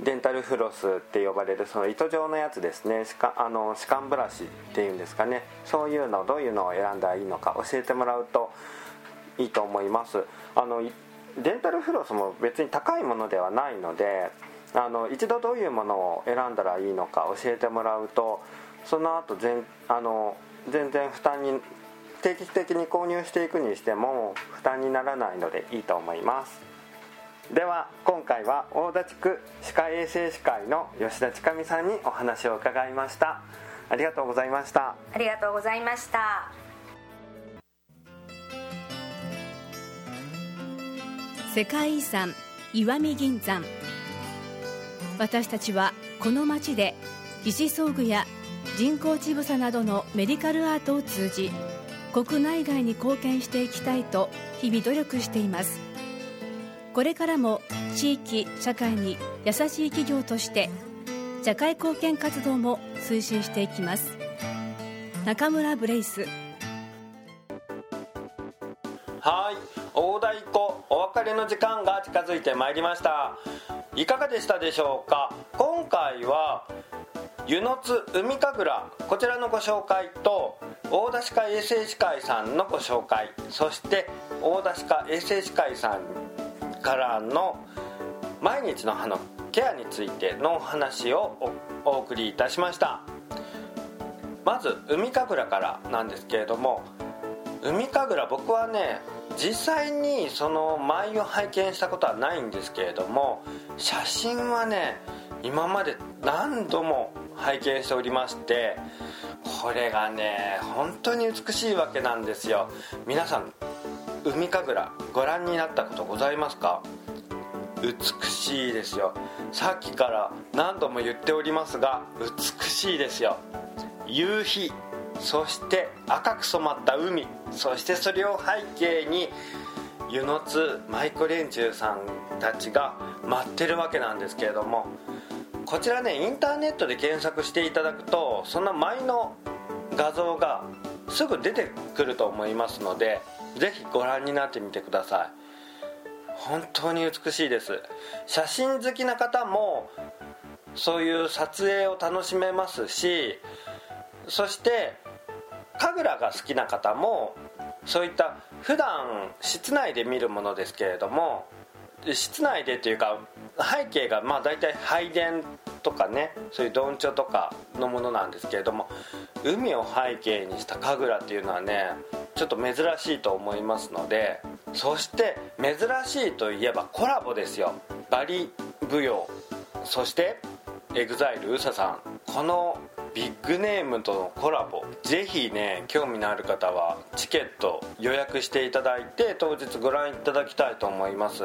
デンタルフロスって呼ばれるその糸状のやつですね。歯間あの歯間ブラシっていうんですかね。そういうのどういうのを選んだらいいのか教えてもらうといいと思います。あのデンタルフロスも別に高いものではないのであの一度どういうものを選んだらいいのか教えてもらうとその後全あの全然負担に定期的に購入していくにしても負担にならないのでいいと思います。では今回は大田地区歯科衛生士会の吉田千上さんにお話を伺いました。ありがとうございました。ありがとうございました。世界遺産石見銀山。私たちはこの町で義肢装具や人工乳房などのメディカルアートを通じ国内外に貢献していきたいと日々努力していますこれからも地域社会に優しい企業として社会貢献活動も推進していきます。中村ブレイス。はい。大台湖お別れの時間が近づいてまいりました。いかがでしたでしょうか？今回は湯の津海神楽こちらのご紹介と大田歯科衛生士会さんのご紹介そして大田歯科衛生士会さんからの毎日の歯のケアについてのお話をお送りいたしました。まず海神楽からなんですけれども海神楽僕はね実際にその舞を拝見したことはないんですけれども写真はね今まで何度も拝見しておりましてこれがね本当に美しいわけなんですよ。皆さん海神楽ご覧になったことございますか？美しいですよ。さっきから何度も言っておりますが美しいですよ。夕日そして赤く染まった海そしてそれを背景に湯の津舞妓連中さんたちが待ってるわけなんですけれどもこちらねインターネットで検索していただくとその舞の画像がすぐ出てくると思いますのでぜひご覧になってみてください。本当に美しいです。写真好きな方もそういう撮影を楽しめますしそして神楽が好きな方もそういった普段室内で見るものですけれども室内でというか背景がまあ大体拝殿とかねそういうどんちょとかのものなんですけれども海を背景にした神楽っていうのはねちょっと珍しいと思いますのでそして珍しいといえばコラボですよ。バリ舞踊。そして EXILE うささん。このビッグネームとのコラボ。ぜひね興味のある方はチケット予約していただいて当日ご覧いただきたいと思います。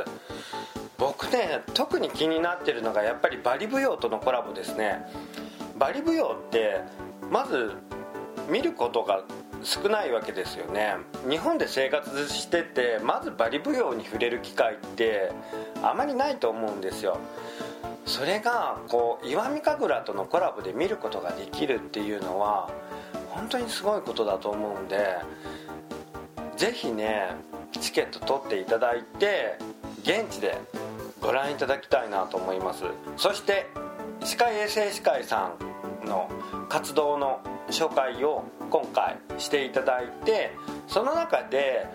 僕ね特に気になってるのがやっぱりバリ舞踊とのコラボですね。バリ舞踊ってまず見ることが少ないわけですよね。日本で生活しててまずバリ舞踊に触れる機会ってあまりないと思うんですよ。それがこう石見神楽とのコラボで見ることができるっていうのは本当にすごいことだと思うんでぜひねチケット取っていただいて現地でご覧いただきたいなと思います。そして歯科衛生士会さんの活動の紹介を今回していただいてその中で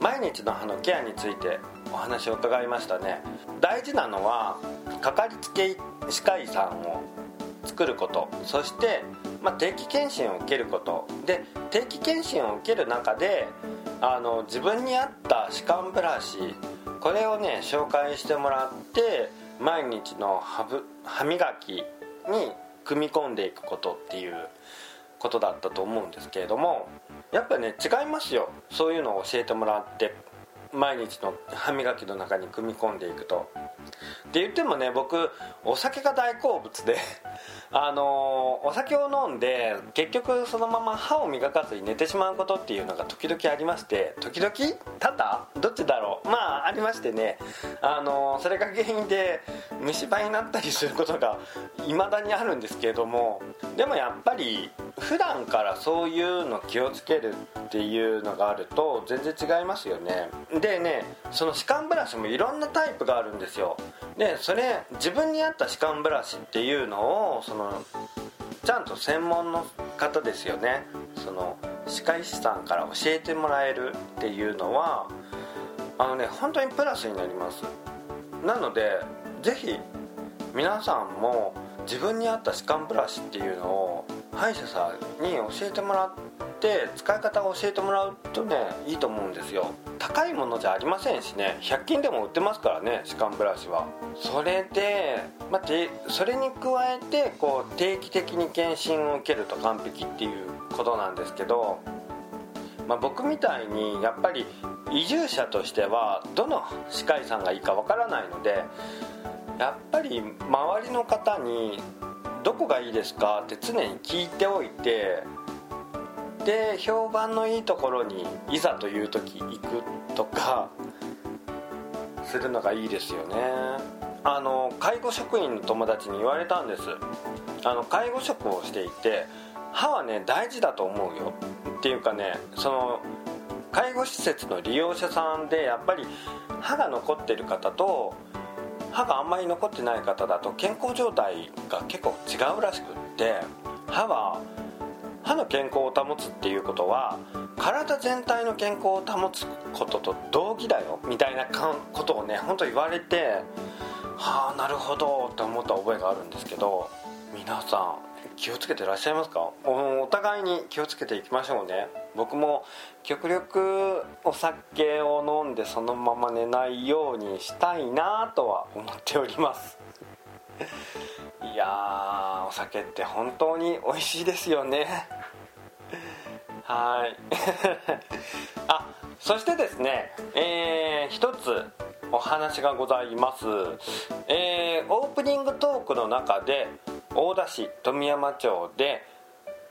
毎日の歯のケアについてお話を伺いましたね。大事なのはかかりつけ歯科医さんを作ることそして、まあ、定期検診を受けること。で定期検診を受ける中であの自分に合った歯間ブラシこれをね紹介してもらって毎日の歯磨きに組み込んでいくことっていうことだったと思うんですけれどもやっぱね違いますよ。そういうのを教えてもらって。毎日の歯磨きの中に組み込んでいくと。って言ってもね僕お酒が大好物で あのお酒を飲んで結局そのまま歯を磨かずに寝てしまうことっていうのが時々ありまして時々？多々？どっちだろう？まあありましてね。あのそれが原因で虫歯になったりすることが未だにあるんですけれどもでもやっぱり普段からそういうの気をつけるっていうのがあると全然違いますよね。でねその歯間ブラシもいろんなタイプがあるんですよ。でそれ自分に合った歯間ブラシっていうのをそのちゃんと専門の方ですよね。その歯科医師さんから教えてもらえるっていうのはあのね本当にプラスになります。なので是非皆さんも自分に合った歯間ブラシっていうのを歯医者さんに教えてもらって使い方を教えてもらうとねいいと思うんですよ。高いものじゃありませんしね。100均でも売ってますからね歯間ブラシは。それで、まあ、それに加えてこう定期的に検診を受けると完璧っていうことなんですけど、まあ、僕みたいにやっぱり移住者としてはどの歯科医さんがいいかわからないのでやっぱり周りの方にどこがいいですかって常に聞いておいてで評判のいいところにいざという時行くとかするのがいいですよね。あの介護職員の友達に言われたんです。あの介護職をしていて歯はね大事だと思うよ。っていうかねその介護施設の利用者さんでやっぱり歯が残ってる方と歯があんまり残ってない方だと健康状態が結構違うらしくって歯は歯の健康を保つっていうことは体全体の健康を保つことと同義だよみたいなことをね本当言われてはあなるほどって思った覚えがあるんですけど皆さん気をつけてらっしゃいますか？お互いに気をつけていきましょうね。僕も極力お酒を飲んでそのまま寝ないようにしたいなとは思っております。いやお酒って本当に美味しいですよね。はい。あそしてですねえー、一つお話がございます、えー、オープニングトークの中で大田市富山町で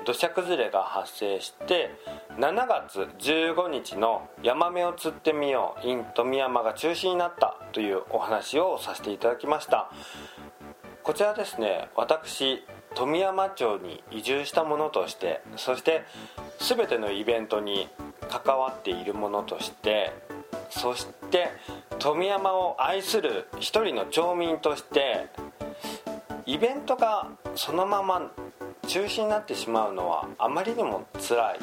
土砂崩れが発生して7月15日の「ヤマメを釣ってみよう in 富山」が中止になったというお話をさせていただきました。こちらですね私富山町に移住したものとしてそして全てのイベントに関わっているものとしてそして富山を愛する一人の町民としてイベントがそのまま中止になってしまうのはあまりにも辛い。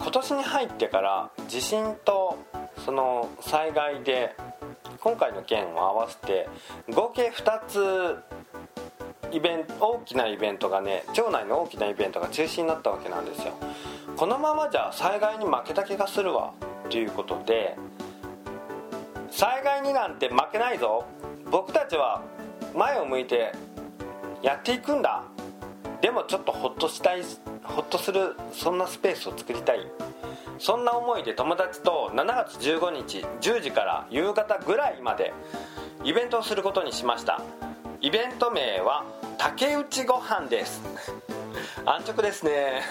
今年に入ってから地震とその災害で今回の件を合わせて合計2つイベント大きなイベントがね町内の大きなイベントが中止になったわけなんですよ。このままじゃ災害に負けた気がするわということで災害になんて負けないぞ僕たちは前を向いてやっていくんだ。でもちょっとホッとしたいホッとするそんなスペースを作りたい。そんな思いで友達と7月15日10時から夕方ぐらいまでイベントをすることにしました。イベント名は竹内ご飯です。安直ですね。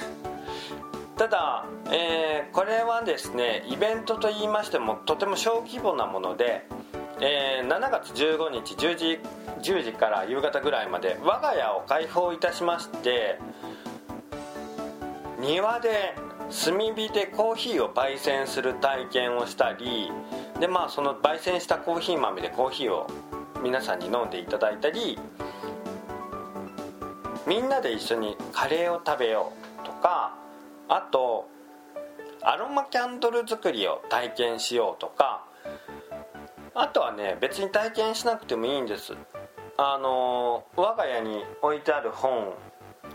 ただ、えー、これはですねイベントと言いましてもとても小規模なもので、えー、7月15日10時 ,10 時から夕方ぐらいまで我が家を開放いたしまして庭で炭火でコーヒーを焙煎する体験をしたりでまあその焙煎したコーヒー豆でコーヒーを皆さんに飲んでいただいたりみんなで一緒にカレーを食べようとかあとアロマキャンドル作りを体験しようとかあとはね別に体験しなくてもいいんです。あの我が家に置いてある本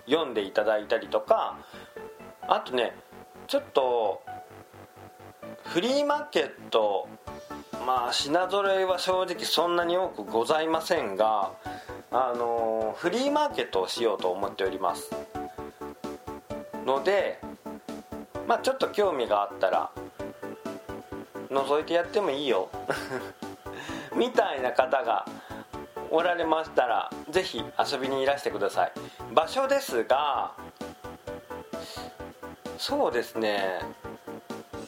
読んでいただいたりとかあとねちょっとフリーマーケットまあ品揃えは正直そんなに多くございませんがあのフリーマーケットをしようと思っております。のでまあちょっと興味があったら覗いてやってもいいよ。みたいな方がおられましたら是非遊びにいらしてください。場所ですがそうですね。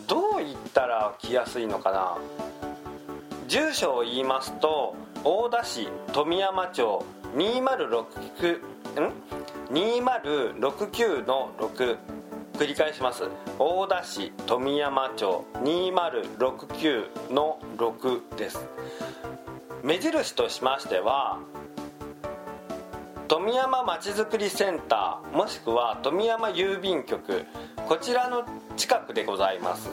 どう言ったら来やすいのかな。住所を言いますと大田市富山町2069ん？2069の6繰り返します。大田市富山町2069の6です。目印としましては富山まちづくりセンターもしくは富山郵便局。こちらの近くでございます。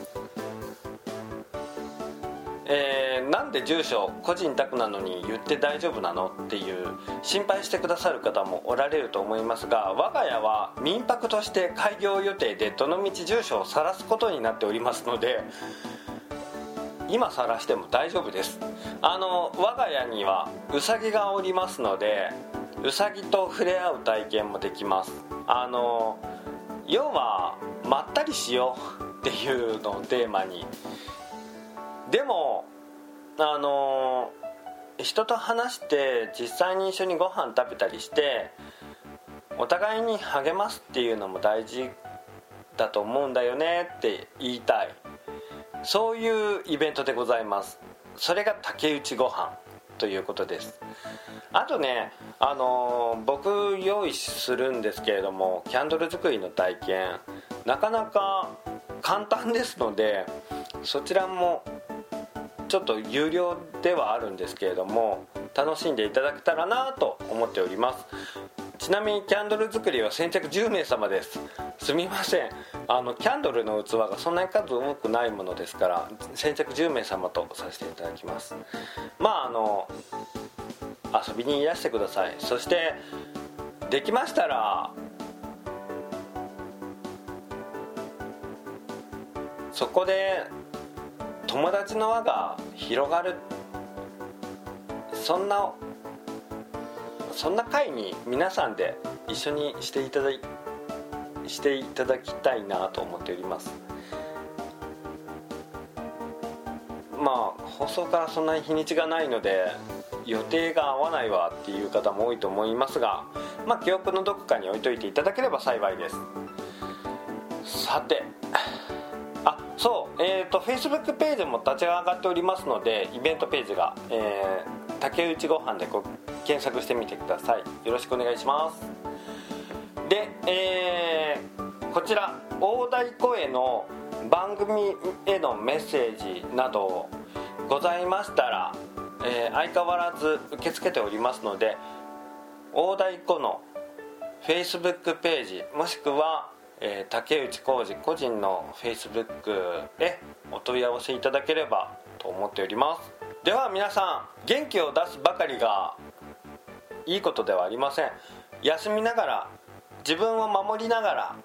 えー、なんで住所個人宅なのに言って大丈夫なのっていう心配してくださる方もおられると思いますが我が家は民泊として開業予定でどのみち住所を晒すことになっておりますので今晒しても大丈夫です。あの我が家にはウサギがおりますのでウサギと触れ合う体験もできます。あの要はまったりしようっていうのをテーマに。でもあの人と話して実際に一緒にご飯食べたりしてお互いに励ますっていうのも大事だと思うんだよねって言いたい。そういうイベントでございます。それが竹内ご飯ということです。あとねあの僕用意するんですけれどもキャンドル作りの体験なかなか簡単ですのでそちらもちょっと有料ではあるんですけれども楽しんでいただけたらなと思っております。ちなみにキャンドル作りは先着10名様です。すみません。あのキャンドルの器がそんなに数多くないものですから先着10名様とさせていただきます。まああの遊びにいらしてください。そしてできましたらそこで友達の輪が広がる。そんなそんな会に皆さんで一緒にしていただいしていただきたいなと思っております。まあ放送からそんなに日にちがないので予定が合わないわっていう方も多いと思いますがまあ記憶のどこかに置いといていただければ幸いです。さてあそうえっ、ー、と Facebook ページも立ち上がっておりますのでイベントページが、えー、竹内ご飯でこう検索してみてください。よろしくお願いします。で、えー、こちら大太鼓への番組へのメッセージなどございましたら、えー、相変わらず受け付けておりますので大太鼓の Facebook ページもしくはえー、竹内浩二個人の Facebook へお問い合わせいただければと思っております。では皆さん元気を出すばかりがいいことではありません。休みながら自分を守りながら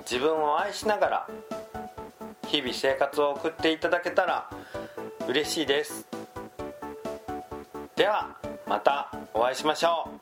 自分を愛しながら日々生活を送っていただけたら嬉しいです。ではまたお会いしましょう。